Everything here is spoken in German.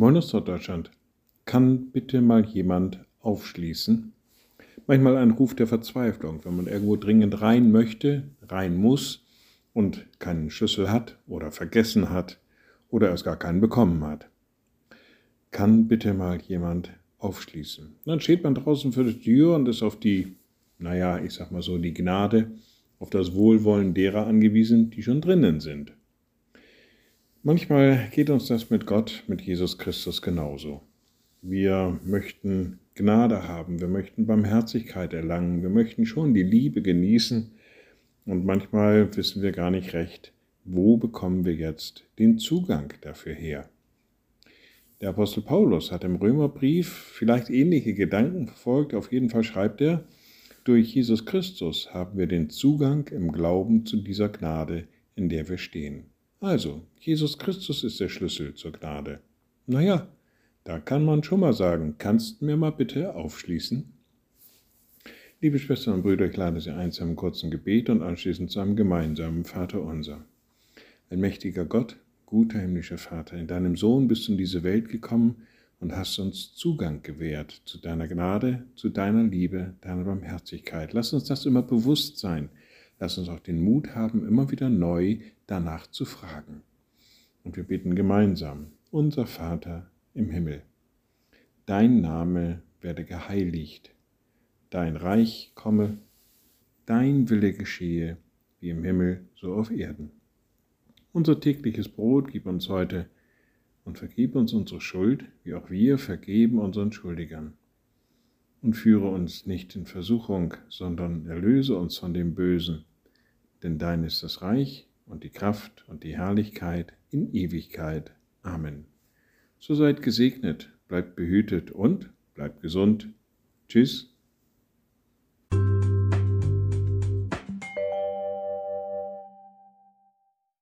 Moin aus Norddeutschland. Kann bitte mal jemand aufschließen? Manchmal ein Ruf der Verzweiflung, wenn man irgendwo dringend rein möchte, rein muss und keinen Schlüssel hat oder vergessen hat oder erst gar keinen bekommen hat. Kann bitte mal jemand aufschließen? Dann steht man draußen für die Tür und ist auf die, naja, ich sag mal so, die Gnade, auf das Wohlwollen derer angewiesen, die schon drinnen sind. Manchmal geht uns das mit Gott, mit Jesus Christus genauso. Wir möchten Gnade haben, wir möchten Barmherzigkeit erlangen, wir möchten schon die Liebe genießen und manchmal wissen wir gar nicht recht, wo bekommen wir jetzt den Zugang dafür her. Der Apostel Paulus hat im Römerbrief vielleicht ähnliche Gedanken verfolgt, auf jeden Fall schreibt er, durch Jesus Christus haben wir den Zugang im Glauben zu dieser Gnade, in der wir stehen. Also, Jesus Christus ist der Schlüssel zur Gnade. Naja, da kann man schon mal sagen, kannst du mir mal bitte aufschließen? Liebe Schwestern und Brüder, ich lade Sie ein zu einem kurzen Gebet und anschließend zu einem gemeinsamen Vater unser. Ein mächtiger Gott, guter himmlischer Vater, in deinem Sohn bist du in diese Welt gekommen und hast uns Zugang gewährt zu deiner Gnade, zu deiner Liebe, deiner Barmherzigkeit. Lass uns das immer bewusst sein, Lass uns auch den Mut haben, immer wieder neu danach zu fragen. Und wir beten gemeinsam, unser Vater im Himmel, dein Name werde geheiligt, dein Reich komme, dein Wille geschehe, wie im Himmel so auf Erden. Unser tägliches Brot gib uns heute und vergib uns unsere Schuld, wie auch wir vergeben unseren Schuldigern und führe uns nicht in Versuchung, sondern erlöse uns von dem Bösen. Denn dein ist das Reich und die Kraft und die Herrlichkeit in Ewigkeit. Amen. So seid gesegnet, bleibt behütet und bleibt gesund. Tschüss.